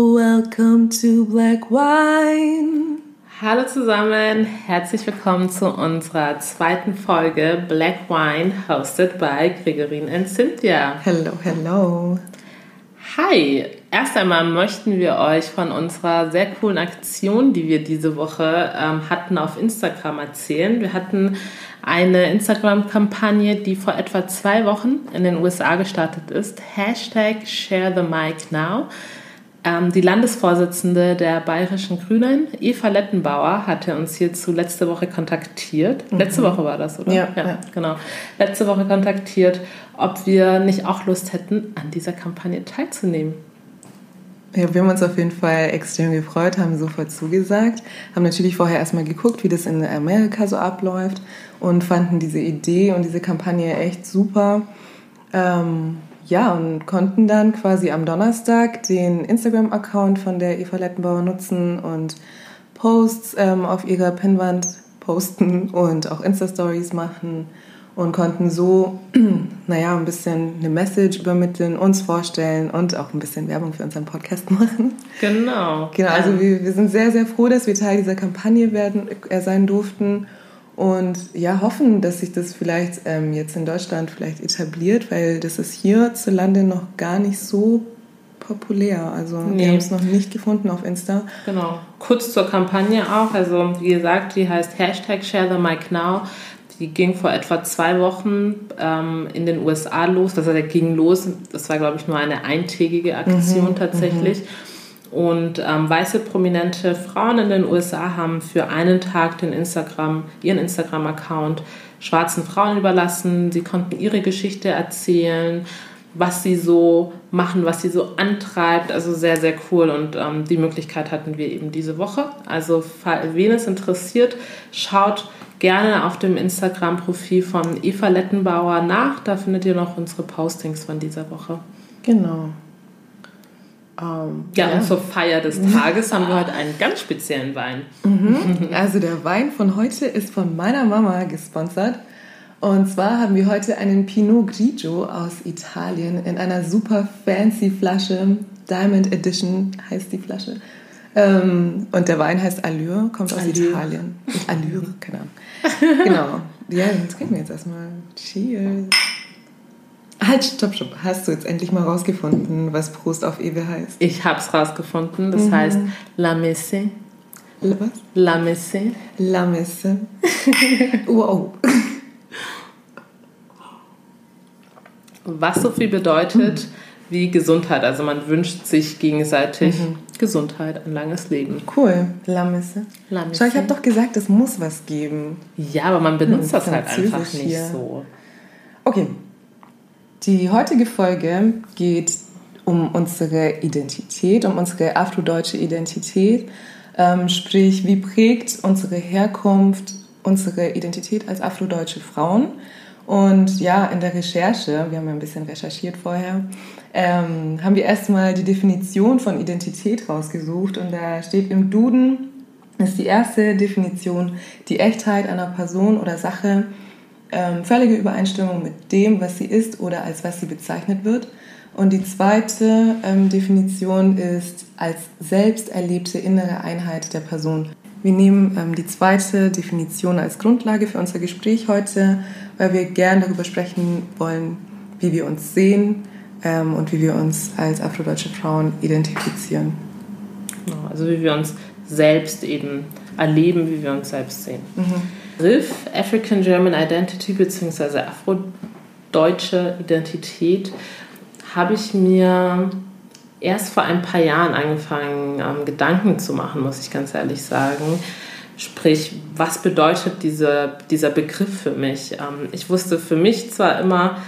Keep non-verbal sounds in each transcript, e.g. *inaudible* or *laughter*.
Welcome to Black Wine. Hallo zusammen, herzlich willkommen zu unserer zweiten Folge Black Wine, hosted by Gregorin und Cynthia. Hello, hello. Hi, erst einmal möchten wir euch von unserer sehr coolen Aktion, die wir diese Woche ähm, hatten, auf Instagram erzählen. Wir hatten eine Instagram-Kampagne, die vor etwa zwei Wochen in den USA gestartet ist. Hashtag Share Ähm, die Landesvorsitzende der Bayerischen Grünen, Eva Lettenbauer, hatte uns hierzu letzte Woche kontaktiert. Mhm. Letzte Woche war das, oder? Ja, ja, genau. Letzte Woche kontaktiert, ob wir nicht auch Lust hätten, an dieser Kampagne teilzunehmen. Ja, wir haben uns auf jeden Fall extrem gefreut, haben sofort zugesagt, haben natürlich vorher erstmal geguckt, wie das in Amerika so abläuft und fanden diese Idee und diese Kampagne echt super. Ähm, ja, und konnten dann quasi am Donnerstag den Instagram-Account von der Eva Lettenbauer nutzen und Posts ähm, auf ihrer Pinwand posten und auch Insta-Stories machen und konnten so, *clears throat* naja, ein bisschen eine Message übermitteln, uns vorstellen und auch ein bisschen Werbung für unseren Podcast *laughs* machen. Genau. Genau, also wir, wir sind sehr, sehr froh, dass wir Teil dieser Kampagne werden, äh, sein durften und ja, hoffen, dass sich das vielleicht ähm, jetzt in Deutschland vielleicht etabliert, weil das ist hierzulande noch gar nicht so populär. Also nee. wir haben es noch nicht gefunden auf Insta. Genau. Kurz zur Kampagne auch. Also wie gesagt, die heißt Hashtag Share the Mic Now. Die ging vor etwa zwei Wochen ähm, in den USA los. Das heißt, ging los. Das war, glaube ich, nur eine eintägige Aktion mhm, tatsächlich. Mhm. Und ähm, weiße prominente Frauen in den USA haben für einen Tag den Instagram, ihren Instagram-Account schwarzen Frauen überlassen. Sie konnten ihre Geschichte erzählen, was sie so machen, was sie so antreibt. Also sehr, sehr cool. Und ähm, die Möglichkeit hatten wir eben diese Woche. Also, wen es interessiert, schaut gerne auf dem Instagram-Profil von Eva Lettenbauer nach. Da findet ihr noch unsere Postings von dieser Woche. Genau. Ähm, ja, ja, und zur Feier des Tages haben wir heute einen ganz speziellen Wein. Mhm. Also der Wein von heute ist von meiner Mama gesponsert. Und zwar haben wir heute einen Pinot Grigio aus Italien in einer super fancy Flasche. Diamond Edition heißt die Flasche. Ähm, und der Wein heißt Allure, kommt aus Allure. Italien. Allure, keine Ahnung. genau. Ja, das kriegen wir jetzt erstmal. Cheers. Halt, stopp, stopp. Hast du jetzt endlich mal rausgefunden, was Prost auf Ewe heißt? Ich hab's rausgefunden. Das mhm. heißt La Messe. Was? La Messe. La Messe. *laughs* wow. Was so viel bedeutet mhm. wie Gesundheit. Also man wünscht sich gegenseitig mhm. Gesundheit, ein langes Leben. Cool. La Messe. La Messe. Schau, ich habe doch gesagt, es muss was geben. Ja, aber man benutzt hm, das halt einfach nicht hier. so. Okay, die heutige Folge geht um unsere Identität, um unsere afrodeutsche Identität. Ähm, sprich, wie prägt unsere Herkunft unsere Identität als afrodeutsche Frauen? Und ja, in der Recherche, wir haben ja ein bisschen recherchiert vorher, ähm, haben wir erstmal die Definition von Identität rausgesucht. Und da steht im Duden, ist die erste Definition die Echtheit einer Person oder Sache ähm, völlige Übereinstimmung mit dem, was sie ist oder als was sie bezeichnet wird. Und die zweite ähm, Definition ist als selbst erlebte innere Einheit der Person. Wir nehmen ähm, die zweite Definition als Grundlage für unser Gespräch heute, weil wir gern darüber sprechen wollen, wie wir uns sehen ähm, und wie wir uns als afrodeutsche Frauen identifizieren. Genau, also wie wir uns selbst eben erleben, wie wir uns selbst sehen. Mhm. Begriff African German Identity bzw. afrodeutsche Identität habe ich mir erst vor ein paar Jahren angefangen, ähm, Gedanken zu machen, muss ich ganz ehrlich sagen. Sprich, was bedeutet dieser, dieser Begriff für mich? Ähm, ich wusste für mich zwar immer,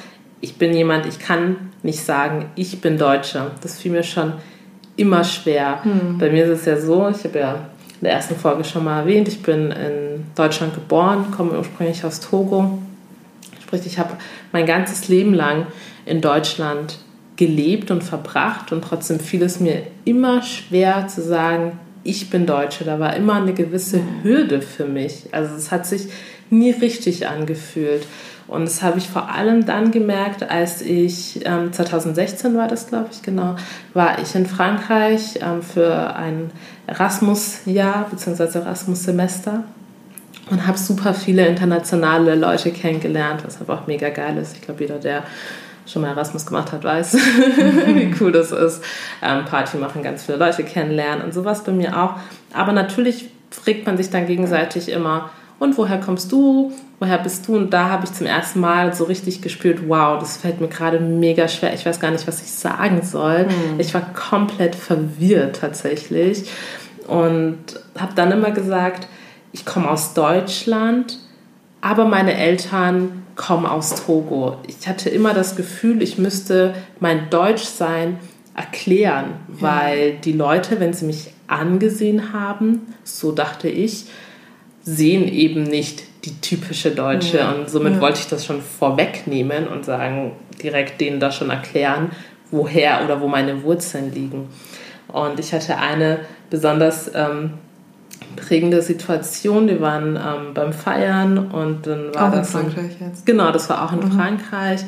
ich bin jemand, ich kann nicht sagen, ich bin Deutsche. Das fiel mir schon immer schwer. Hm. Bei mir ist es ja so, ich habe ja in der ersten Folge schon mal erwähnt. Ich bin in Deutschland geboren, komme ursprünglich aus Togo. Sprich, ich habe mein ganzes Leben lang in Deutschland gelebt und verbracht und trotzdem fiel es mir immer schwer zu sagen, ich bin Deutsche. Da war immer eine gewisse Hürde für mich. Also es hat sich nie richtig angefühlt. Und das habe ich vor allem dann gemerkt, als ich, ähm, 2016 war das, glaube ich, genau, war ich in Frankreich ähm, für ein Erasmus-Jahr bzw. Erasmus-Semester und habe super viele internationale Leute kennengelernt, was einfach mega geil ist. Ich glaube, jeder, der schon mal Erasmus gemacht hat, weiß, *laughs* wie cool das ist. Ähm, Party machen, ganz viele Leute kennenlernen und sowas bei mir auch. Aber natürlich fragt man sich dann gegenseitig immer, und woher kommst du? Woher bist du? Und da habe ich zum ersten Mal so richtig gespürt, wow, das fällt mir gerade mega schwer. Ich weiß gar nicht, was ich sagen soll. Mhm. Ich war komplett verwirrt tatsächlich und habe dann immer gesagt, ich komme aus Deutschland, aber meine Eltern kommen aus Togo. Ich hatte immer das Gefühl, ich müsste mein Deutschsein erklären, weil die Leute, wenn sie mich angesehen haben, so dachte ich, sehen eben nicht die typische Deutsche. Ja. Und somit ja. wollte ich das schon vorwegnehmen und sagen, direkt denen das schon erklären, woher oder wo meine Wurzeln liegen. Und ich hatte eine besonders ähm, prägende Situation. Wir waren ähm, beim Feiern und dann war auch das. in Frankreich ein, jetzt. Genau, das war auch in mhm. Frankreich.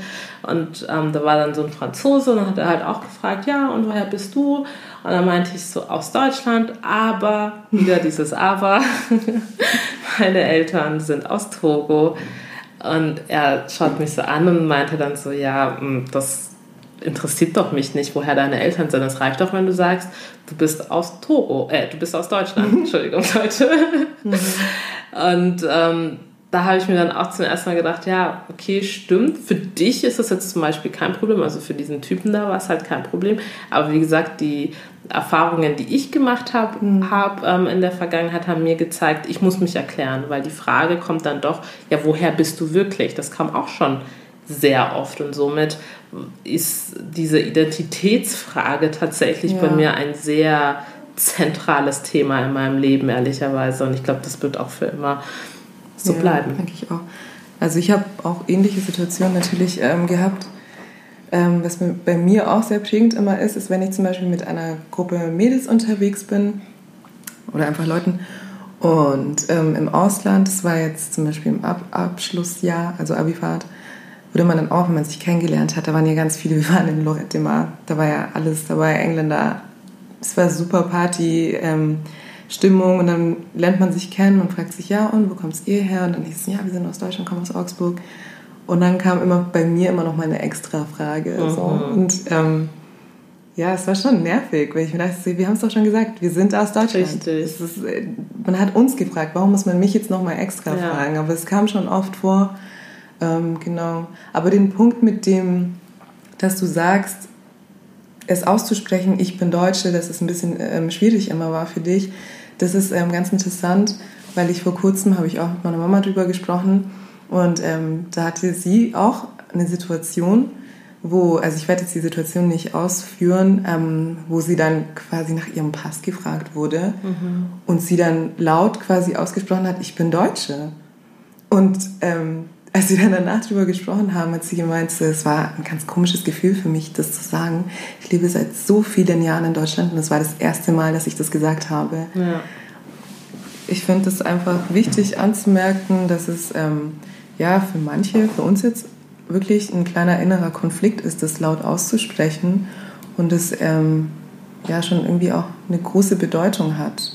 Und ähm, da war dann so ein Franzose und dann hat er halt auch gefragt, ja, und woher bist du? Und dann meinte ich so, aus Deutschland, aber, wieder dieses Aber, *laughs* meine Eltern sind aus Togo. Und er schaut mich so an und meinte dann so, ja, hm, das interessiert doch mich nicht, woher deine Eltern sind. Es reicht doch, wenn du sagst, du bist aus Togo, äh, du bist aus Deutschland, *laughs* Entschuldigung, Leute. Mhm. Und ähm, da habe ich mir dann auch zum ersten Mal gedacht, ja, okay, stimmt. Für dich ist das jetzt zum Beispiel kein Problem. Also für diesen Typen da war es halt kein Problem. Aber wie gesagt, die Erfahrungen, die ich gemacht habe mhm. hab, ähm, in der Vergangenheit, haben mir gezeigt, ich muss mich erklären, weil die Frage kommt dann doch, ja, woher bist du wirklich? Das kam auch schon sehr oft und somit ist diese Identitätsfrage tatsächlich ja. bei mir ein sehr zentrales Thema in meinem Leben, ehrlicherweise. Und ich glaube, das wird auch für immer so ja, bleiben. Denke ich auch. Also ich habe auch ähnliche Situationen natürlich ähm, gehabt. Ähm, was bei mir auch sehr prägend immer ist, ist, wenn ich zum Beispiel mit einer Gruppe Mädels unterwegs bin oder einfach Leuten und ähm, im Ausland, das war jetzt zum Beispiel im Ab Abschlussjahr, also Abifahrt, wurde man dann auch, wenn man sich kennengelernt hat, da waren ja ganz viele, *laughs* wir waren in Lorette de Mar, da war ja alles, da war ja Engländer, es war super Party, ähm, Stimmung und dann lernt man sich kennen und fragt sich, ja, und wo kommst ihr her? Und dann hieß es, ja, wir sind aus Deutschland, kommen aus Augsburg. Und dann kam immer bei mir immer noch mal eine extra Frage. Mhm. So. Und ähm, ja, es war schon nervig, weil ich mir dachte, wir haben es doch schon gesagt, wir sind aus Deutschland. Richtig. Ist, äh, man hat uns gefragt, warum muss man mich jetzt noch mal extra ja. fragen? Aber es kam schon oft vor. Ähm, genau. Aber den Punkt mit dem, dass du sagst, es auszusprechen, ich bin Deutsche, dass es ein bisschen ähm, schwierig immer war für dich, das ist ähm, ganz interessant, weil ich vor kurzem habe ich auch mit meiner Mama drüber gesprochen und ähm, da hatte sie auch eine Situation, wo, also ich werde jetzt die Situation nicht ausführen, ähm, wo sie dann quasi nach ihrem Pass gefragt wurde mhm. und sie dann laut quasi ausgesprochen hat, ich bin Deutsche. Und ähm, als wir dann danach drüber gesprochen haben, hat sie gemeint, es war ein ganz komisches Gefühl für mich, das zu sagen. Ich lebe seit so vielen Jahren in Deutschland und es war das erste Mal, dass ich das gesagt habe. Ja. Ich finde es einfach wichtig anzumerken, dass es ähm, ja für manche, für uns jetzt wirklich ein kleiner innerer Konflikt ist, das laut auszusprechen und es ähm, ja schon irgendwie auch eine große Bedeutung hat.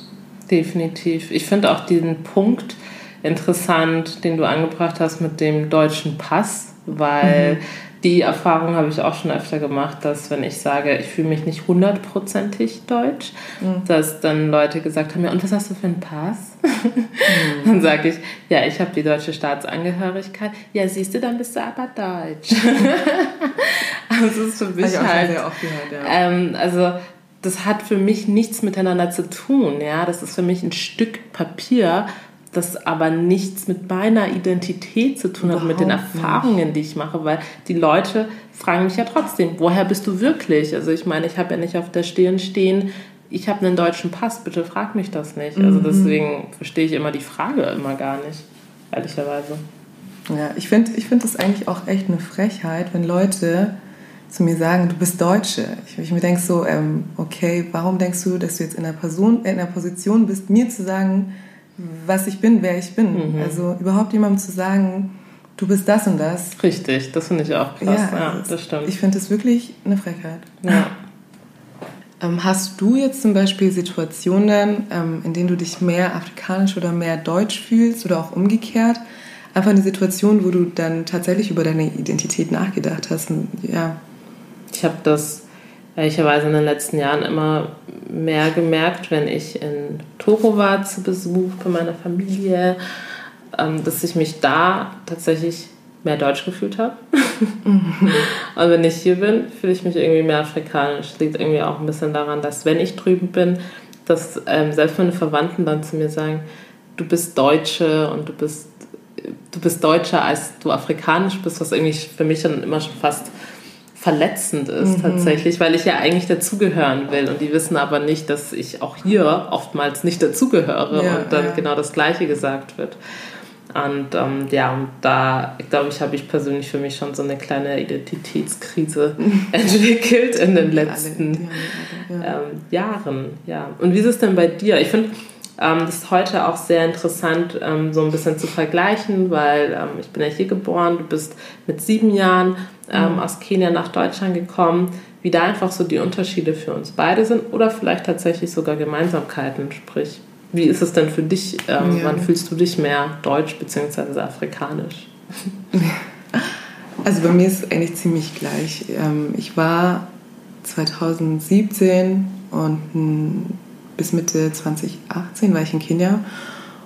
Definitiv. Ich finde auch diesen Punkt, interessant, den du angebracht hast mit dem deutschen Pass, weil mhm. die Erfahrung habe ich auch schon öfter gemacht, dass wenn ich sage, ich fühle mich nicht hundertprozentig deutsch, mhm. dass dann Leute gesagt haben, ja, und was hast du für einen Pass? Mhm. *laughs* Dann sage ich, ja, ich habe die deutsche Staatsangehörigkeit. Ja, siehst du, dann bist du aber deutsch. *laughs* also das ist für mich halt... Sehr oft gehört, ja. ähm, also das hat für mich nichts miteinander zu tun. Ja? Das ist für mich ein Stück Papier, das aber nichts mit meiner Identität zu tun hat, Überhaupt mit den Erfahrungen, die ich mache, weil die Leute fragen mich ja trotzdem, woher bist du wirklich? Also ich meine, ich habe ja nicht auf der Stirn stehen, ich habe einen deutschen Pass, bitte frag mich das nicht. Also mhm. deswegen verstehe ich immer die Frage immer gar nicht, ehrlicherweise. Ja, ich finde ich find das eigentlich auch echt eine Frechheit, wenn Leute zu mir sagen, du bist Deutsche. Ich, ich mir denke so, ähm, okay, warum denkst du, dass du jetzt in einer, Person, in einer Position bist, mir zu sagen, was ich bin, wer ich bin. Mhm. Also überhaupt jemandem zu sagen, du bist das und das. Richtig, das finde ich auch krass. Ja, ja das stimmt. Ich finde das wirklich eine Frechheit. Ja. *laughs* Ähm, hast du jetzt zum Beispiel Situationen, ähm, in denen du dich mehr afrikanisch oder mehr deutsch fühlst oder auch umgekehrt? Einfach eine Situation, wo du dann tatsächlich über deine Identität nachgedacht hast. Ja. Ich habe das ehrlicherweise in den letzten Jahren immer mehr gemerkt, wenn ich in Togo war zu Besuch bei meiner Familie, ähm, dass ich mich da tatsächlich mehr deutsch gefühlt habe. Mhm. *laughs* Und wenn ich hier bin, fühle ich mich irgendwie mehr afrikanisch. Liegt irgendwie auch ein bisschen daran, dass wenn ich drüben bin, dass ähm, selbst meine Verwandten dann zu mir sagen, du bist Deutsche und du bist, du bist Deutscher, als du afrikanisch bist, was irgendwie für mich dann immer schon fast verletzend ist mhm. tatsächlich, weil ich ja eigentlich dazugehören will und die wissen aber nicht, dass ich auch hier oftmals nicht dazugehöre ja, und dann ja. genau das Gleiche gesagt wird. Und ähm, ja, und da, glaube ich, habe ich persönlich für mich schon so eine kleine Identitätskrise *laughs* *laughs* entwickelt in den letzten ähm, Jahren. Ja. Und wie ist es denn bei dir? Ich finde ähm, das ist heute auch sehr interessant, ähm, so ein bisschen zu vergleichen, weil ähm, ich bin ja hier geboren, du bist mit sieben Jahren ähm, mhm. aus Kenia nach Deutschland gekommen, wie da einfach so die Unterschiede für uns beide sind oder vielleicht tatsächlich sogar Gemeinsamkeiten, sprich wie ist es denn für dich? Ähm, ja. Wann fühlst du dich mehr deutsch bzw. afrikanisch? *laughs* Also bei mir ist es eigentlich ziemlich gleich. Ähm, ich war 2017 und bis Mitte 2018 war ich in Kenia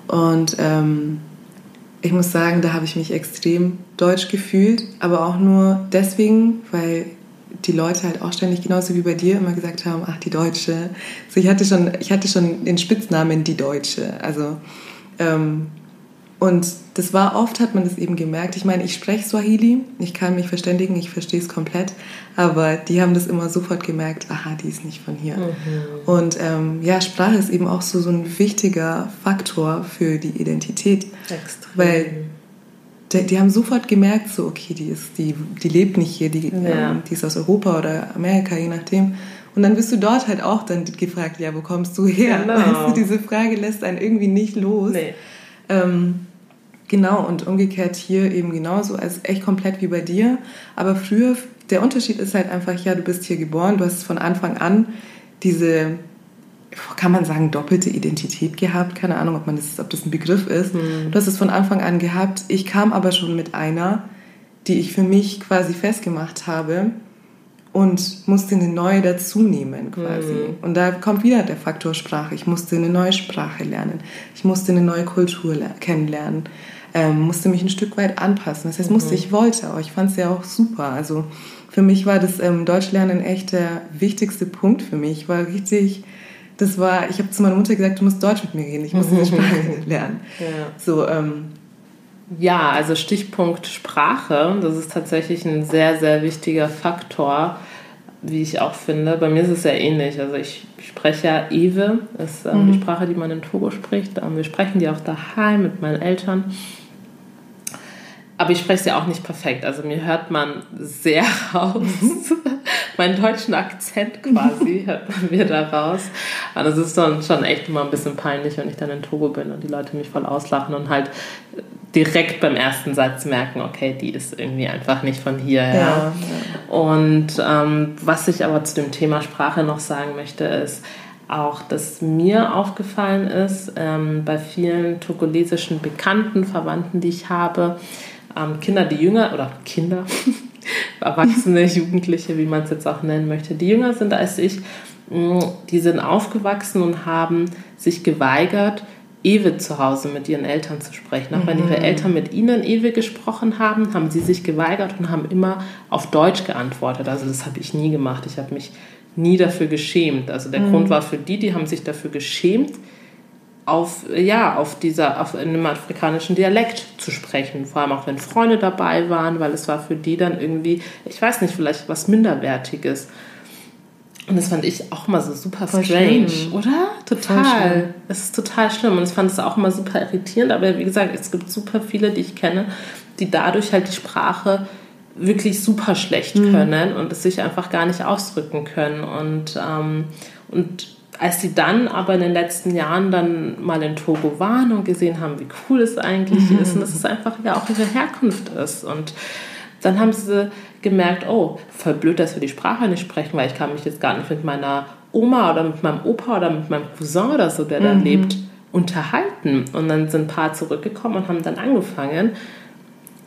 und ähm, ich muss sagen, da habe ich mich extrem deutsch gefühlt, aber auch nur deswegen, weil die Leute halt auch ständig, genauso wie bei dir, immer gesagt haben, ach, die Deutsche. So, ich, hatte schon, ich hatte schon den Spitznamen die Deutsche. Also, ähm, und das war oft, hat man das eben gemerkt. Ich meine, ich spreche Swahili, ich kann mich verständigen, ich verstehe es komplett, aber die haben das immer sofort gemerkt, aha, die ist nicht von hier. Mhm. Und ähm, ja, Sprache ist eben auch so, so ein wichtiger Faktor für die Identität. Extrem. Weil die, die, haben sofort gemerkt, so, okay, die, ist, die, die lebt nicht hier, die, ja. ähm, die ist aus Europa oder Amerika, je nachdem. Und dann bist du dort halt auch dann gefragt, ja, wo kommst du her? Genau. Weißt du, diese Frage lässt einen irgendwie nicht los. Nee. Ähm, genau, und umgekehrt hier eben genauso, also echt komplett wie bei dir. Aber früher, der Unterschied ist halt einfach, ja, du bist hier geboren, du hast von Anfang an diese kann man sagen, doppelte Identität gehabt. Keine Ahnung, ob, man das, ob das ein Begriff ist. Mhm. Du hast es von Anfang an gehabt. Ich kam aber schon mit einer, die ich für mich quasi festgemacht habe und musste eine neue dazu nehmen quasi. Mhm. Und da kommt wieder der Faktor Sprache. Ich musste eine neue Sprache lernen. Ich musste eine neue Kultur kennenlernen. Ähm, musste mich ein Stück weit anpassen. Das heißt, mhm. musste ich wollte, aber ich fand es ja auch super. Also für mich war das ähm, Deutschlernen echt der wichtigste Punkt für mich. Ich war richtig das war, ich habe zu meiner Mutter gesagt, du musst Deutsch mit mir reden, ich muss diese *laughs* Sprache lernen. Ja. So, ähm, ja, also Stichpunkt Sprache, das ist tatsächlich ein sehr, sehr wichtiger Faktor, wie ich auch finde. Bei mir ist es sehr ähnlich. Also ich spreche ja Ewe, ist ähm, mhm. die Sprache, die man in Togo spricht. Ähm, wir sprechen die auch daheim mit meinen Eltern. Aber ich spreche sie auch nicht perfekt. Also mir hört man sehr *laughs* raus. *laughs* Meinen deutschen Akzent quasi *laughs* hört man mir da raus. Aber das ist dann schon echt immer ein bisschen peinlich, wenn ich dann in Togo bin und die Leute mich voll auslachen und halt direkt beim ersten Satz merken, okay, die ist irgendwie einfach nicht von hier. Ja. ja. Und ähm, was ich aber zu dem Thema Sprache noch sagen möchte, ist, auch, dass mir aufgefallen ist, ähm, bei vielen togolesischen Bekannten, Verwandten, die ich habe, ähm, Kinder, die jünger, oder Kinder, *laughs* Erwachsene, Jugendliche, wie man es jetzt auch nennen möchte, die jünger sind als ich, mm, die sind aufgewachsen und haben sich geweigert, Ewe zu Hause mit ihren Eltern zu sprechen. Auch wenn ihre mhm. Eltern mit ihnen Ewe gesprochen haben, haben sie sich geweigert und haben immer auf Deutsch geantwortet. Also das habe ich nie gemacht. Ich habe mich nie dafür geschämt. Also der mhm. Grund war für die, die haben sich dafür geschämt, auf, ja, auf, dieser, auf einem afrikanischen Dialekt zu sprechen. Vor allem auch, wenn Freunde dabei waren, weil es war für die dann irgendwie, ich weiß nicht, vielleicht was Minderwertiges. Und das fand ich auch mal so super Voll strange, schlimm. oder? Total. Es ist total schlimm. Und ich fand es auch immer super irritierend. Aber wie gesagt, es gibt super viele, die ich kenne, die dadurch halt die Sprache wirklich super schlecht mhm. können und es sich einfach gar nicht ausdrücken können. Und, ähm, und als sie dann aber in den letzten Jahren dann mal in Togo waren und gesehen haben, wie cool es eigentlich mhm. ist und dass es einfach ja auch ihre Herkunft ist. Und dann haben sie gemerkt, oh, voll blöd, dass wir die Sprache nicht sprechen, weil ich kann mich jetzt gar nicht mit meiner Oma oder mit meinem Opa oder mit meinem Cousin oder so, der mhm. da lebt, unterhalten. Und dann sind ein paar zurückgekommen und haben dann angefangen,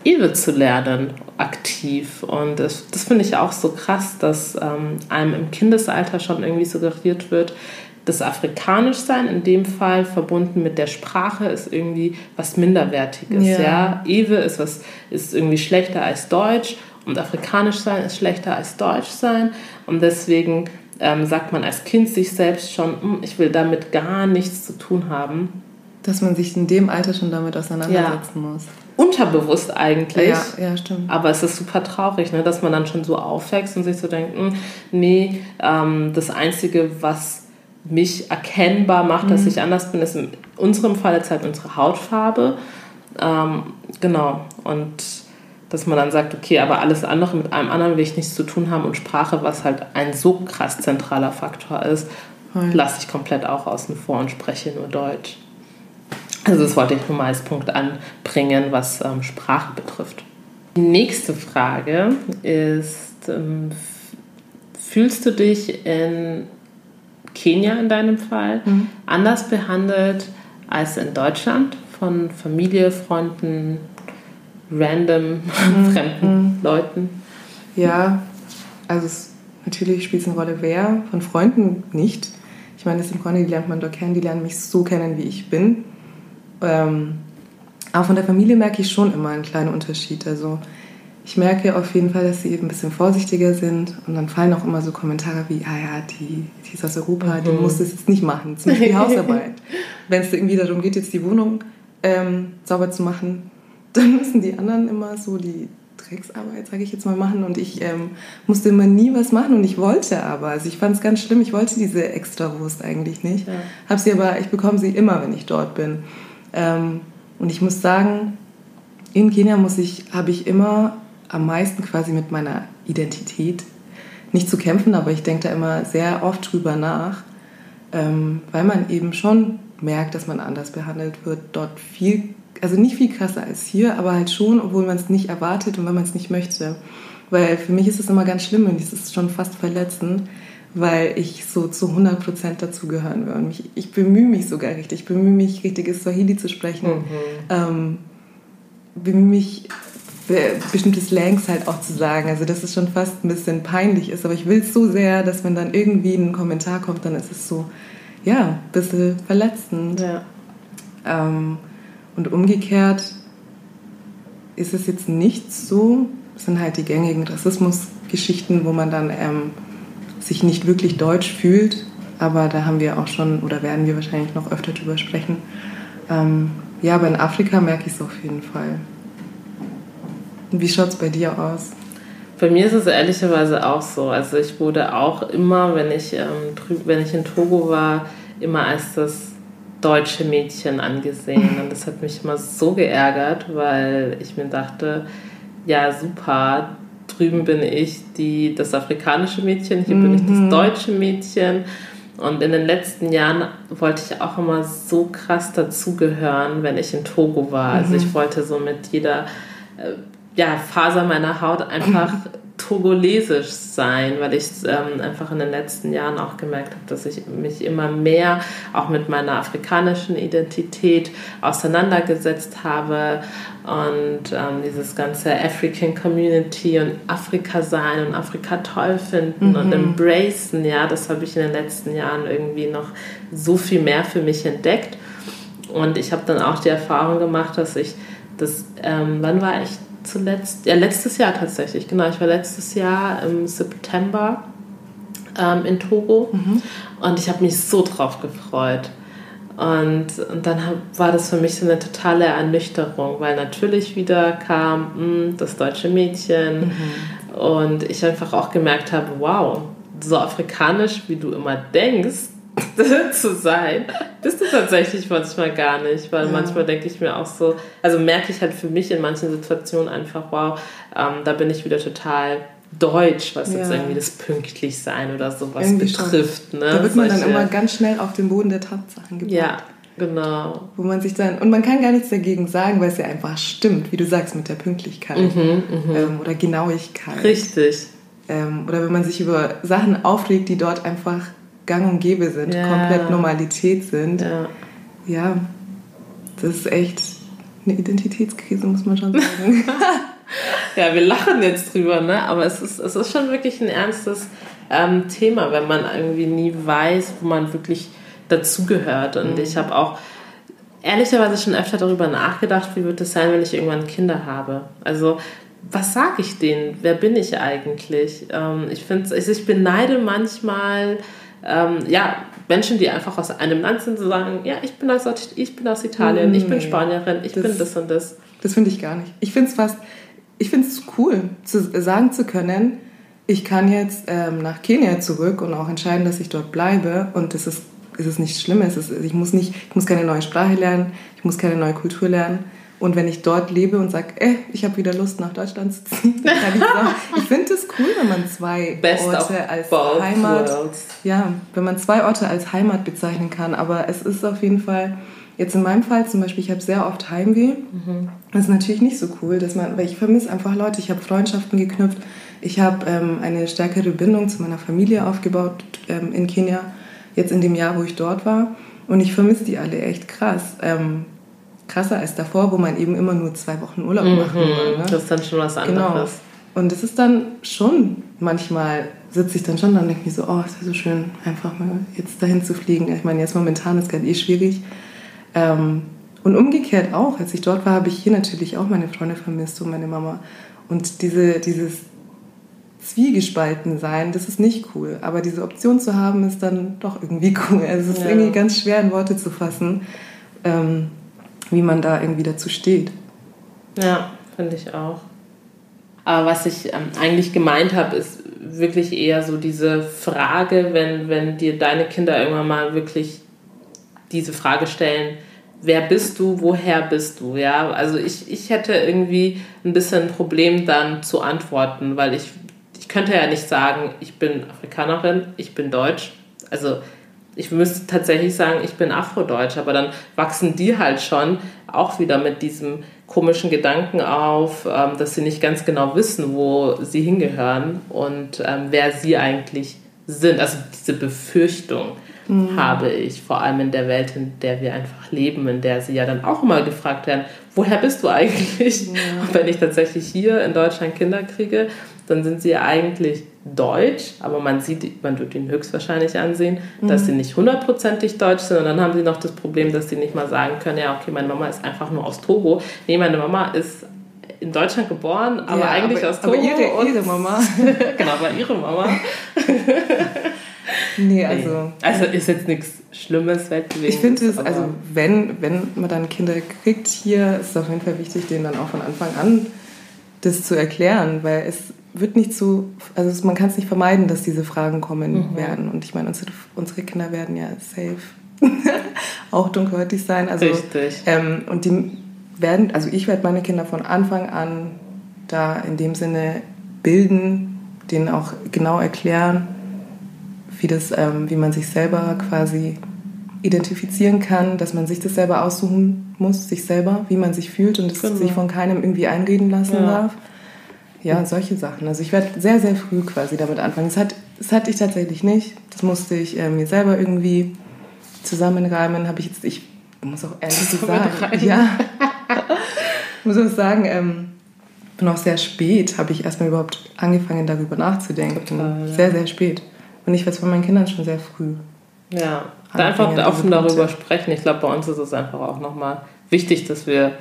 Ewe zu lernen, aktiv. Und das, das finde ich auch so krass, dass ähm, einem im Kindesalter schon irgendwie suggeriert wird, das Afrikanischsein in dem Fall verbunden mit der Sprache ist irgendwie was Minderwertiges. Ja. ja? Ewe ist, was, ist irgendwie schlechter als Deutsch und Afrikanisch sein ist schlechter als Deutsch sein. Und deswegen ähm, sagt man als Kind sich selbst schon, hm, ich will damit gar nichts zu tun haben. Dass man sich in dem Alter schon damit auseinandersetzen ja. muss. Unterbewusst eigentlich. Ja, ja, stimmt. Aber es ist super traurig, ne, dass man dann schon so aufwächst und sich so denkt, hm, nee, ähm, das Einzige, was mich erkennbar macht, mhm. dass ich anders bin, ist in unserem Fall jetzt halt unsere Hautfarbe. Ähm, genau. Und dass man dann sagt, okay, aber alles andere mit einem anderen will ich nichts zu tun haben und Sprache, was halt ein so krass zentraler Faktor ist, lasse ich komplett auch außen vor und spreche nur Deutsch. Also das wollte ich nur mal als Punkt anbringen, was ähm, Sprache betrifft. Die nächste Frage ist, ähm, fühlst du dich in Kenia in deinem Fall mhm. anders behandelt als in Deutschland von Familie, Freunden, random mhm. fremden mhm. Leuten? Ja, also es, natürlich spielt es eine Rolle, wer. Von Freunden nicht. Ich meine, das sind Freunde, die lernt man dort kennen, die lernen mich so kennen, wie ich bin. Ähm, aber von der Familie merke ich schon immer einen kleinen Unterschied. Also ich merke auf jeden Fall, dass sie eben ein bisschen vorsichtiger sind und dann fallen auch immer so Kommentare wie, ah ja, die, die ist aus Europa, mhm. die muss das jetzt nicht machen, ist nicht die *laughs* Hausarbeit. Wenn es irgendwie darum geht, jetzt die Wohnung ähm, sauber zu machen, dann müssen die anderen immer so die Drecksarbeit, sage ich jetzt mal, machen und ich ähm, musste immer nie was machen und ich wollte aber. Also ich fand es ganz schlimm, ich wollte diese Extrawurst eigentlich nicht. Ja. Hab sie aber, ich bekomme sie immer, wenn ich dort bin. Ähm, und ich muss sagen, in Kenia muss ich, habe ich immer am meisten quasi mit meiner Identität nicht zu kämpfen, aber ich denke da immer sehr oft drüber nach, ähm, weil man eben schon merkt, dass man anders behandelt wird, dort viel also nicht viel krasser als hier, aber halt schon, obwohl man es nicht erwartet und wenn man es nicht möchte. Weil für mich ist es immer ganz schlimm und es ist schon fast verletzend, weil ich so zu 100% dazugehören will. Und mich, ich bemühe mich sogar richtig, ich bemühe mich, richtiges Swahili zu sprechen. Mhm. Ähm, bemühe mich, bestimmte Slangs halt auch zu sagen. Also, dass es schon fast ein bisschen peinlich ist. Aber ich will es so sehr, dass wenn dann irgendwie ein Kommentar kommt, dann ist es so, ja, ein bisschen verletzend. Ja. Ähm, und umgekehrt ist es jetzt nicht so, das sind halt die gängigen Rassismusgeschichten, wo man dann ähm, sich nicht wirklich deutsch fühlt, aber da haben wir auch schon oder werden wir wahrscheinlich noch öfter drüber sprechen. Ähm, ja, aber in Afrika merke ich es auf jeden Fall. Wie schaut es bei dir aus? Bei mir ist es ehrlicherweise auch so. Also ich wurde auch immer, wenn ich, ähm, wenn ich in Togo war, immer als das deutsche Mädchen angesehen. Und das hat mich immer so geärgert, weil ich mir dachte, ja super, drüben bin ich die, das afrikanische Mädchen, hier mhm. bin ich das mhm. deutsche Mädchen. Und in den letzten Jahren wollte ich auch immer so krass dazugehören, wenn ich in Togo war. Also mhm. ich wollte so mit jeder äh, ja, Faser meiner Haut einfach *laughs* togolesisch sein, weil ich ähm, einfach in den letzten Jahren auch gemerkt habe, dass ich mich immer mehr auch mit meiner afrikanischen Identität auseinandergesetzt habe und ähm, dieses ganze African Community und Afrika sein und Afrika toll finden mhm. und embracen, ja, das habe ich in den letzten Jahren irgendwie noch so viel mehr für mich entdeckt und ich habe dann auch die Erfahrung gemacht, dass ich das, ähm, wann war ich zuletzt, ja, letztes Jahr tatsächlich, genau. Ich war letztes Jahr im September ähm, in Togo mhm. und ich habe mich so drauf gefreut. Und, und dann hab, war das für mich so eine totale Ernüchterung, weil natürlich wieder kam mh, hm, das deutsche Mädchen mhm. und ich einfach auch gemerkt habe, wow, so afrikanisch, wie du immer denkst, *laughs* zu sein, bist du tatsächlich manchmal gar nicht, weil ja. manchmal denke ich mir auch so, also merke ich halt für mich in manchen Situationen einfach, wow, ähm, da bin ich wieder total deutsch, was ja. jetzt irgendwie das Pünktlichsein oder sowas irgendwie betrifft. Ne? Da wird man Solche, dann immer ganz schnell auf den Boden der Tatsachen gebracht. Ja, genau. Wo man sich dann, und man kann gar nichts dagegen sagen, weil es ja einfach stimmt, wie du sagst, mit der Pünktlichkeit mhm, mhm. ähm, oder Genauigkeit. Richtig. Ähm, oder wenn man sich über Sachen aufregt, die dort einfach gang und gäbe sind, ja. komplett Normalität sind. Ja. ja, das ist echt eine Identitätskrise, muss man schon sagen. *laughs* *laughs* ja, wir lachen jetzt drüber, ne? aber es ist, es ist schon wirklich ein ernstes ähm, Thema, wenn man irgendwie nie weiß, wo man wirklich dazugehört. Und mhm. ich habe auch ehrlicherweise schon öfter darüber nachgedacht, wie wird es sein, wenn ich irgendwann Kinder habe. Also was sage ich denen? Wer bin ich eigentlich? Ähm, ich finde, also ich beneide manchmal ähm, ja, Menschen, die einfach aus einem Land sind, zu sagen, ja, ich bin aus, ich bin aus Italien, nee, ich bin Spanierin, ich das, bin das und das. Das finde ich gar nicht. Ich finde es fast, ich finde es cool, zu sagen zu können, ich kann jetzt ähm, nach Kenia zurück und auch entscheiden, dass ich dort bleibe und das ist, es ist nichts Schlimmes. Ist, ich, muss nicht, ich muss keine neue Sprache lernen, ich muss keine neue Kultur lernen. Und wenn ich dort lebe und sage, äh, ich habe wieder Lust nach Deutschland zu ziehen, dann kann ich sagen, *laughs* ich finde es cool, wenn man zwei Best Orte als Heimat, worlds. ja, wenn man zwei Orte als Heimat bezeichnen kann. Aber es ist auf jeden Fall Jetzt in meinem Fall zum Beispiel, ich habe sehr oft Heimweh. Mhm. Das ist natürlich nicht so cool, dass man, weil ich vermisse einfach Leute. Ich habe Freundschaften geknüpft. Ich habe ähm, eine stärkere Bindung zu meiner Familie aufgebaut ähm, in Kenia, jetzt in dem Jahr, wo ich dort war. Und ich vermisse die alle echt krass. Ähm, krasser als davor, wo man eben immer nur zwei Wochen Urlaub mhm. machen will. Ne? Das ist dann schon was genau. anderes. Genau. Und das ist dann schon, manchmal sitze ich dann schon da und denke mir so, oh, es wäre so schön, einfach mal jetzt dahin zu fliegen. Ich meine, jetzt momentan ist gerade eh schwierig. Ähm, und umgekehrt auch, als ich dort war, habe ich hier natürlich auch meine Freunde vermisst und meine Mama. Und diese, dieses zwiegespalten sein, das ist nicht cool. Aber diese Option zu haben, ist dann doch irgendwie cool. Also es ist ja. irgendwie ganz schwer in Worte zu fassen, ähm, wie man da irgendwie dazu steht. Ja, finde ich auch. Aber was ich ähm, eigentlich gemeint habe, ist wirklich eher so diese Frage, wenn, wenn dir deine Kinder irgendwann mal wirklich diese Frage stellen, wer bist du, woher bist du, ja, also ich, ich hätte irgendwie ein bisschen ein Problem dann zu antworten, weil ich, ich könnte ja nicht sagen, ich bin Afrikanerin, ich bin Deutsch, also ich müsste tatsächlich sagen, ich bin Afrodeutsch, aber dann wachsen die halt schon auch wieder mit diesem komischen Gedanken auf, ähm, dass sie nicht ganz genau wissen, wo sie hingehören und ähm, wer sie eigentlich sind. Also diese Befürchtung mhm. habe ich, vor allem in der Welt, in der wir einfach leben, in der sie ja dann auch immer gefragt werden, woher bist du eigentlich? Ja. Und wenn ich tatsächlich hier in Deutschland Kinder kriege, dann sind sie ja eigentlich deutsch, aber man sieht, man wird ihnen höchstwahrscheinlich ansehen, mhm. dass sie nicht hundertprozentig deutsch sind und dann haben sie noch das Problem, dass sie nicht mal sagen können, ja, okay, meine Mama ist einfach nur aus Togo. Nee, meine Mama ist in Deutschland geboren, aber ja, eigentlich aber, aus Togo. Aber ihre, ihre Mama. *laughs* genau, aber ihre Mama. *laughs* Nee, also. Also ist jetzt nichts Schlimmes, Weltbewegen. Ich finde es, also wenn, wenn man dann Kinder kriegt hier, ist es auf jeden Fall wichtig, denen dann auch von Anfang an das zu erklären, weil es wird nicht so, also man kann es nicht vermeiden, dass diese Fragen kommen mhm. werden. Und ich meine, unsere, unsere Kinder werden ja safe *laughs* auch dunkelhäutig sein. Also, Richtig. Ähm, und die werden, also ich werde meine Kinder von Anfang an da in dem Sinne bilden, denen auch genau erklären, wie, das, ähm, wie man sich selber quasi identifizieren kann, dass man sich das selber aussuchen muss, sich selber, wie man sich fühlt und es genau. sich von keinem irgendwie einreden lassen ja. darf. Ja, solche Sachen. Also ich werde sehr, sehr früh quasi damit anfangen. Das, hat, das hatte ich tatsächlich nicht. Das musste ich äh, mir selber irgendwie zusammenreimen. Habe ich jetzt, ich muss auch ehrlich sagen, ja, *laughs* muss auch sagen, ähm, bin auch sehr spät, habe ich erstmal überhaupt angefangen, darüber nachzudenken. Total, ja. Sehr, sehr spät. Und ich weiß von meinen Kindern schon sehr früh. Ja, da einfach offen darüber sprechen. Ich glaube, bei uns ist es einfach auch nochmal wichtig, dass wir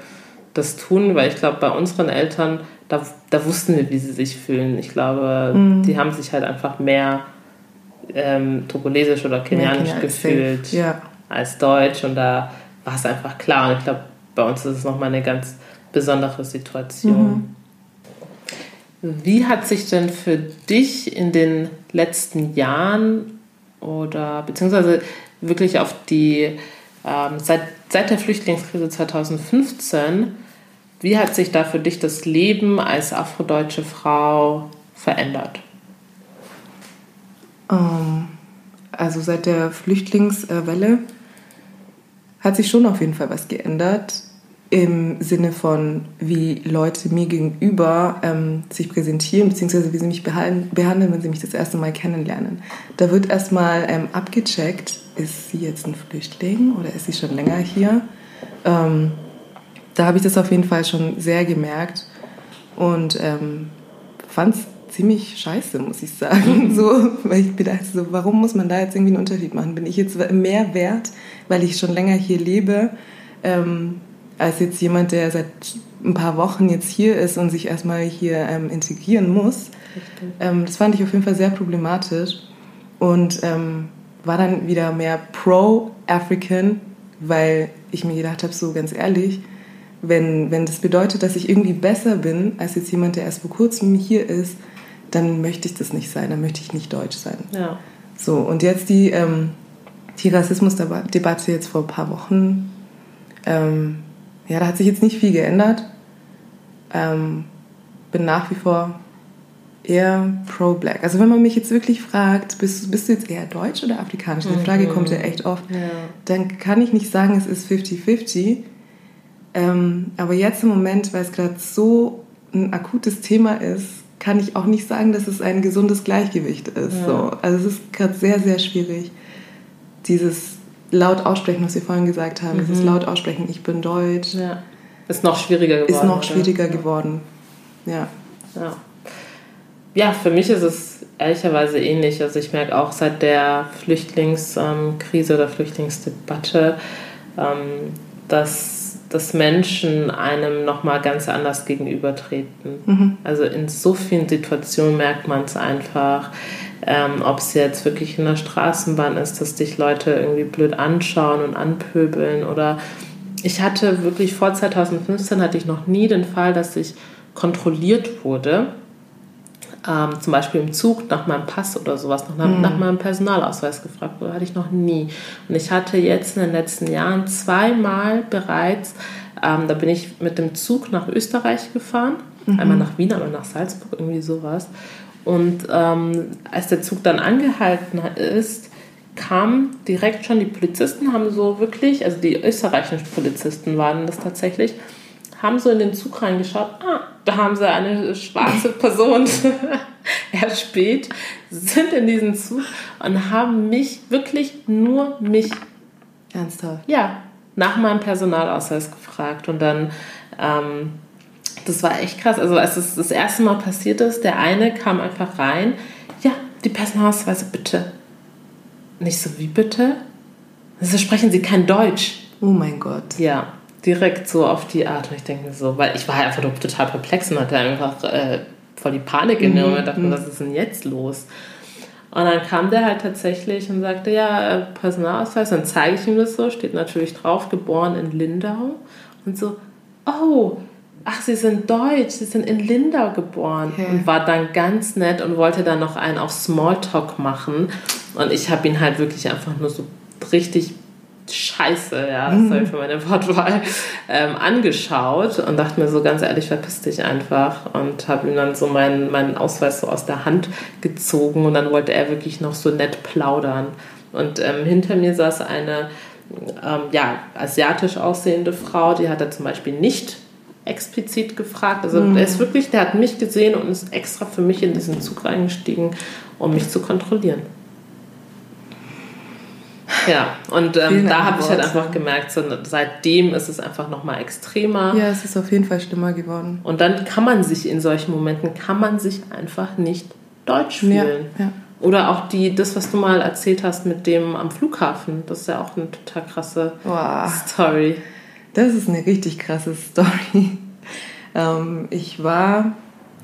das tun, weil ich glaube, bei unseren Eltern, da, da wussten wir, wie sie sich fühlen. Ich glaube, mhm. die haben sich halt einfach mehr ähm, togolesisch oder kenianisch gefühlt ja. als deutsch und da war es einfach klar. Und ich glaube, bei uns ist es nochmal eine ganz besondere Situation. Mhm. Wie hat sich denn für dich in den letzten Jahren oder beziehungsweise wirklich auf die, ähm, seit, seit der Flüchtlingskrise 2015, wie hat sich da für dich das Leben als afrodeutsche Frau verändert? Ähm, also seit der Flüchtlingswelle hat sich schon auf jeden Fall was geändert im Sinne von, wie Leute mir gegenüber ähm, sich präsentieren, beziehungsweise wie sie mich behandeln, wenn sie mich das erste Mal kennenlernen. Da wird erstmal ähm, abgecheckt, ist sie jetzt ein Flüchtling oder ist sie schon länger hier? Ähm, da habe ich das auf jeden Fall schon sehr gemerkt und ähm, fand es ziemlich scheiße, muss ich sagen. So, weil ich dachte, so, warum muss man da jetzt irgendwie einen Unterschied machen? Bin ich jetzt mehr wert, weil ich schon länger hier lebe, ähm, als jetzt jemand, der seit ein paar Wochen jetzt hier ist und sich erstmal hier ähm, integrieren muss? Ähm, das fand ich auf jeden Fall sehr problematisch und ähm, war dann wieder mehr pro-African, weil ich mir gedacht habe, so ganz ehrlich, wenn, wenn das bedeutet, dass ich irgendwie besser bin als jetzt jemand, der erst vor kurzem hier ist, dann möchte ich das nicht sein, dann möchte ich nicht deutsch sein. Ja. So, und jetzt die, ähm, die Rassismusdebatte jetzt vor ein paar Wochen, ähm, ja, da hat sich jetzt nicht viel geändert. Ähm, bin nach wie vor eher pro-black. Also wenn man mich jetzt wirklich fragt, bist, bist du jetzt eher deutsch oder afrikanisch? Die Frage kommt ja echt oft. Ja. Dann kann ich nicht sagen, es ist 50-50. Ähm, aber jetzt im Moment, weil es gerade so ein akutes Thema ist, kann ich auch nicht sagen, dass es ein gesundes Gleichgewicht ist. Ja. So. Also es ist gerade sehr, sehr schwierig, dieses laut aussprechen, was wir vorhin gesagt haben, mhm. dieses laut aussprechen, ich bin deutsch. Ja. Ist noch schwieriger geworden. Ist noch schwieriger oder? geworden. Ja. ja. Ja, für mich ist es ehrlicherweise ähnlich. Also ich merke auch seit der Flüchtlingskrise oder Flüchtlingsdebatte, ähm, dass dass Menschen einem nochmal ganz anders gegenübertreten. Mhm. Also in so vielen Situationen merkt man es einfach. Ähm, Ob es jetzt wirklich in der Straßenbahn ist, dass dich Leute irgendwie blöd anschauen und anpöbeln oder ich hatte wirklich vor 2015 hatte ich noch nie den Fall, dass ich kontrolliert wurde ähm, zum Beispiel im Zug nach meinem Pass oder sowas, nach, mhm. nach meinem Personalausweis gefragt wurde, hatte ich noch nie. Und ich hatte jetzt in den letzten Jahren zweimal bereits, ähm, da bin ich mit dem Zug nach Österreich gefahren, mhm. einmal nach Wien, einmal nach Salzburg, irgendwie sowas. Und ähm, als der Zug dann angehalten ist, kamen direkt schon die Polizisten, haben so wirklich, also die österreichischen Polizisten waren das tatsächlich, haben so in den Zug reingeschaut, ah, da haben sie eine schwarze Person *laughs* erspäht, sind in diesen Zug und haben mich, wirklich nur mich. Ernsthaft? Ja, nach meinem Personalausweis gefragt und dann. Ähm, das war echt krass. Also als es das erste Mal passiert ist, der eine kam einfach rein, ja, die Personalausweise bitte. Nicht so, wie bitte? Also sprechen Sie kein Deutsch. Oh mein Gott. Ja direkt so auf die Art. Und ich denke mir so, weil ich war einfach total perplex und hatte einfach äh, voll die Panik in mir mhm. und dachte, mhm. was ist denn jetzt los? Und dann kam der halt tatsächlich und sagte, ja, äh, Personalausweis, dann zeige ich ihm das so, steht natürlich drauf, geboren in Lindau. Und so, oh, ach, Sie sind deutsch, Sie sind in Lindau geboren. Okay. Und war dann ganz nett und wollte dann noch einen auf Smalltalk machen. Und ich habe ihn halt wirklich einfach nur so richtig scheiße, ja, mhm. sorry für meine Wortwahl, ähm, angeschaut und dachte mir so ganz ehrlich, verpiss dich einfach und habe ihm dann so meinen, meinen Ausweis so aus der Hand gezogen und dann wollte er wirklich noch so nett plaudern. Und ähm, hinter mir saß eine ähm, ja, asiatisch aussehende Frau, die hat er zum Beispiel nicht explizit gefragt. Also mhm. er ist wirklich, der hat mich gesehen und ist extra für mich in diesen Zug reingestiegen, um mich zu kontrollieren. Ja, und ähm, da habe ich halt einfach gemerkt, so, seitdem ist es einfach nochmal extremer. Ja, es ist auf jeden Fall schlimmer geworden. Und dann kann man sich in solchen Momenten, kann man sich einfach nicht deutsch fühlen. Ja, ja. Oder auch die, das, was du mal erzählt hast mit dem am Flughafen, das ist ja auch eine total krasse wow. Story. Das ist eine richtig krasse Story. *laughs* Ähm, ich war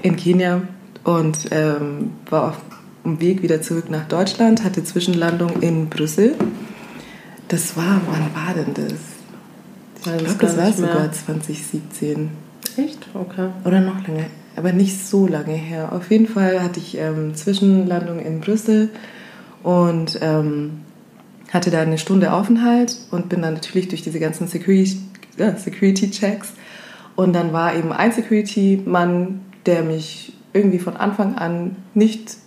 in Kenia und ähm, war auf dem Weg wieder zurück nach Deutschland, hatte Zwischenlandung in Brüssel das war, wann war denn das? Ich glaube, das war sogar 2017. Echt? Okay. Oder noch länger, aber nicht so lange her. Auf jeden Fall hatte ich ähm, Zwischenlandung in Brüssel und ähm, hatte da eine Stunde Aufenthalt und bin dann natürlich durch diese ganzen Security, äh, Security Checks. Und dann war eben ein Security-Mann, der mich irgendwie von Anfang an nicht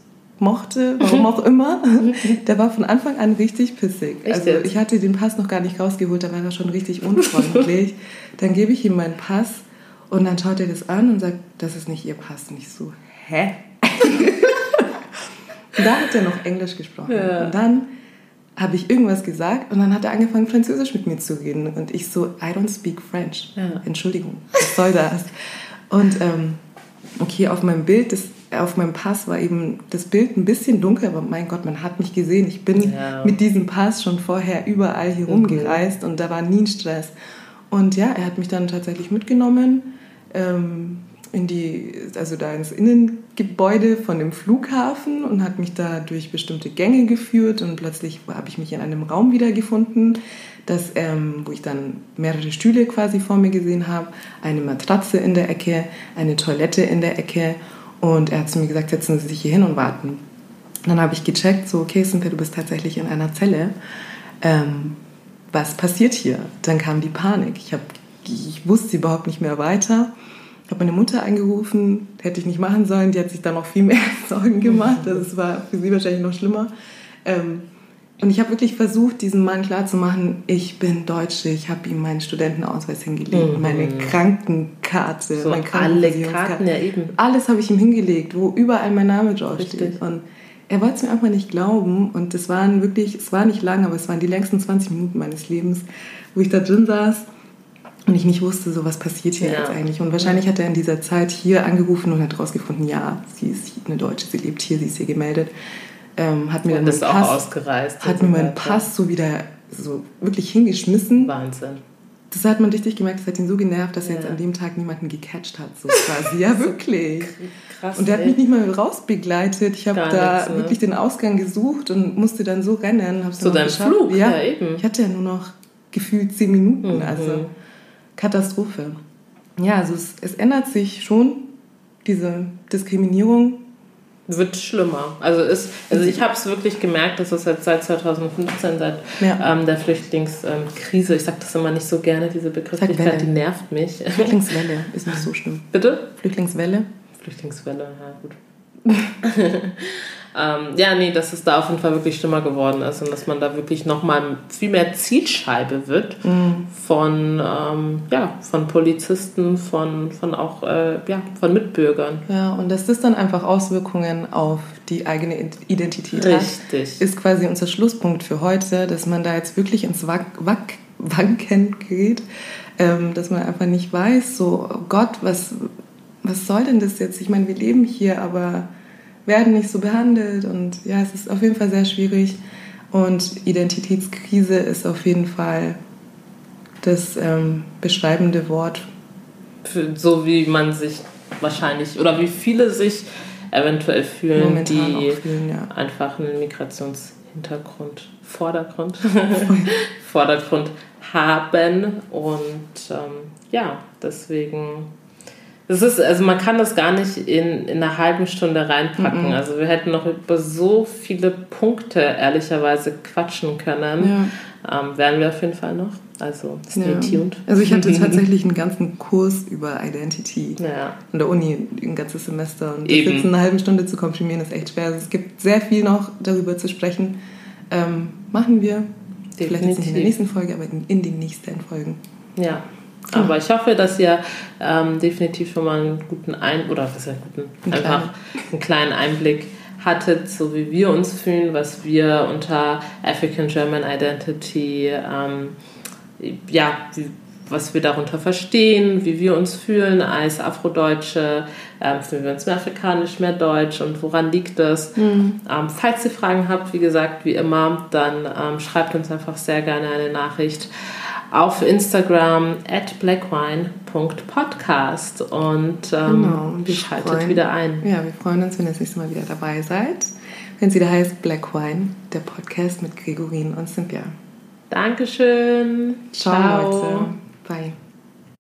mochte, warum auch immer, *laughs* der war von Anfang an richtig pissig. Echt also ich hatte den Pass noch gar nicht rausgeholt, da war er schon richtig unfreundlich. *laughs* dann gebe ich ihm meinen Pass und dann schaut er das an und sagt, das ist nicht Ihr Pass. Nicht so, hä? *laughs* da hat er noch Englisch gesprochen. Ja. Und dann habe ich irgendwas gesagt und dann hat er angefangen, Französisch mit mir zu reden. Und ich so, I don't speak French. Ja. Entschuldigung, was soll das? Und ähm, okay, auf meinem Bild, das, auf meinem Pass war eben das Bild ein bisschen dunkel, aber mein Gott, man hat mich gesehen. Ich bin ja. mit diesem Pass schon vorher überall hier mhm. rumgereist und da war nie ein Stress. Und ja, er hat mich dann tatsächlich mitgenommen. Ähm, in die, also da ins Innengebäude von dem Flughafen und hat mich da durch bestimmte Gänge geführt und plötzlich habe ich mich in einem Raum wiedergefunden, das, ähm, wo ich dann mehrere Stühle quasi vor mir gesehen habe, eine Matratze in der Ecke, eine Toilette in der Ecke und er hat zu mir gesagt, setzen Sie sich hier hin und warten. Dann habe ich gecheckt, so, okay, Cynthia, du bist tatsächlich in einer Zelle. Ähm, was passiert hier? Dann kam die Panik. Ich, hab, ich wusste überhaupt nicht mehr weiter habe meine Mutter angerufen, hätte ich nicht machen sollen. Die hat sich da noch viel mehr *laughs* Sorgen gemacht. Das also war für sie wahrscheinlich noch schlimmer. Ähm, und ich habe wirklich versucht, diesem Mann klarzumachen, ich bin Deutsche, ich habe ihm meinen Studentenausweis hingelegt, mhm. meine Krankenkarte, so mein alle Karten ja eben. Alles habe ich ihm hingelegt, wo überall mein Name draufsteht. Und er wollte es mir einfach nicht glauben. Und es waren wirklich, es war nicht lang, aber es waren die längsten 20 Minuten meines Lebens, wo ich da drin saß und ich nicht wusste, so was passiert hier ja. jetzt eigentlich. Und wahrscheinlich hat er in dieser Zeit hier angerufen und hat herausgefunden, ja, sie ist eine Deutsche, sie lebt hier, sie ist hier gemeldet. Ähm, hat mir und dann ist auch Pass, ausgereist. Hat mir meinen Pass so wieder so wirklich hingeschmissen. Wahnsinn. Das hat man richtig gemerkt, das hat ihn so genervt, dass ja. er jetzt an dem Tag niemanden gecatcht hat, so *laughs* quasi. Ja, wirklich. Krass, und der hat mich nicht mal rausbegleitet. Ich habe da nichts, ne? wirklich den Ausgang gesucht und musste dann so rennen. Hab's Zu deinem Flug, ja, ja, eben. Ich hatte ja nur noch gefühlt zehn Minuten, mhm. also Katastrophe. Ja, also es, es ändert sich schon, diese Diskriminierung. Wird schlimmer. Also, ist, also ich habe es wirklich gemerkt, dass es jetzt seit 2015, seit ja. ähm, der Flüchtlingskrise, ich sage das immer nicht so gerne, diese Begrifflichkeit, die nervt mich. *laughs* Flüchtlingswelle ist nicht so schlimm. Bitte? Flüchtlingswelle. Flüchtlingswelle, ja gut. *laughs* Ähm, ja, nee, dass es da auf jeden Fall wirklich schlimmer geworden ist und dass man da wirklich nochmal viel mehr Zielscheibe wird mhm. von, ähm, ja, von Polizisten, von, von auch äh, ja, von Mitbürgern. Ja, und dass das dann einfach Auswirkungen auf die eigene Identität Richtig. hat, ist quasi unser Schlusspunkt für heute, dass man da jetzt wirklich ins Wack, Wack, Wanken geht, ähm, dass man einfach nicht weiß, so oh Gott, was, was soll denn das jetzt? Ich meine, wir leben hier, aber werden nicht so behandelt und ja, es ist auf jeden Fall sehr schwierig und Identitätskrise ist auf jeden Fall das ähm, beschreibende Wort. Für, so wie man sich wahrscheinlich oder wie viele sich eventuell fühlen, Momentan die fühlen, ja. einfach einen Migrationshintergrund, Vordergrund, *laughs* Vordergrund haben und ähm, ja, deswegen das ist, also man kann das gar nicht in, in einer halben Stunde reinpacken. Mhm. Also wir hätten noch über so viele Punkte ehrlicherweise quatschen können. Ja. Ähm, werden wir auf jeden Fall noch. Also stay ja. tuned. Also ich hatte *laughs* tatsächlich einen ganzen Kurs über Identity ja. an der Uni, ein ganzes Semester. Und Eben. das jetzt in einer halben Stunde zu komprimieren, ist echt schwer. Also es gibt sehr viel noch darüber zu sprechen. Ähm, machen wir. Definitiv. Vielleicht nicht in der nächsten Folge, aber in, in den nächsten Folgen. Ja. Aber ich hoffe, dass ihr ähm, definitiv schon mal einen guten Ein oder was ja guten, ein einfach kleinen. einen kleinen Einblick hattet, so wie wir uns fühlen, was wir unter African German Identity, ähm, ja, wie, was wir darunter verstehen, wie wir uns fühlen als Afrodeutsche, ähm, fühlen wir uns mehr afrikanisch, mehr deutsch und woran liegt das? Mhm. Ähm, falls ihr Fragen habt, wie gesagt, wie immer, dann ähm, schreibt uns einfach sehr gerne eine Nachricht auf Instagram at blackwine.podcast und ähm, genau, schaltet freuen, wieder ein. Ja, wir freuen uns, wenn ihr das nächste Mal wieder dabei seid. Wenn es wieder heißt Black Wine, der Podcast mit Gregorin und Cynthia. Dankeschön. Ciao, Ciao. Leute. Bye.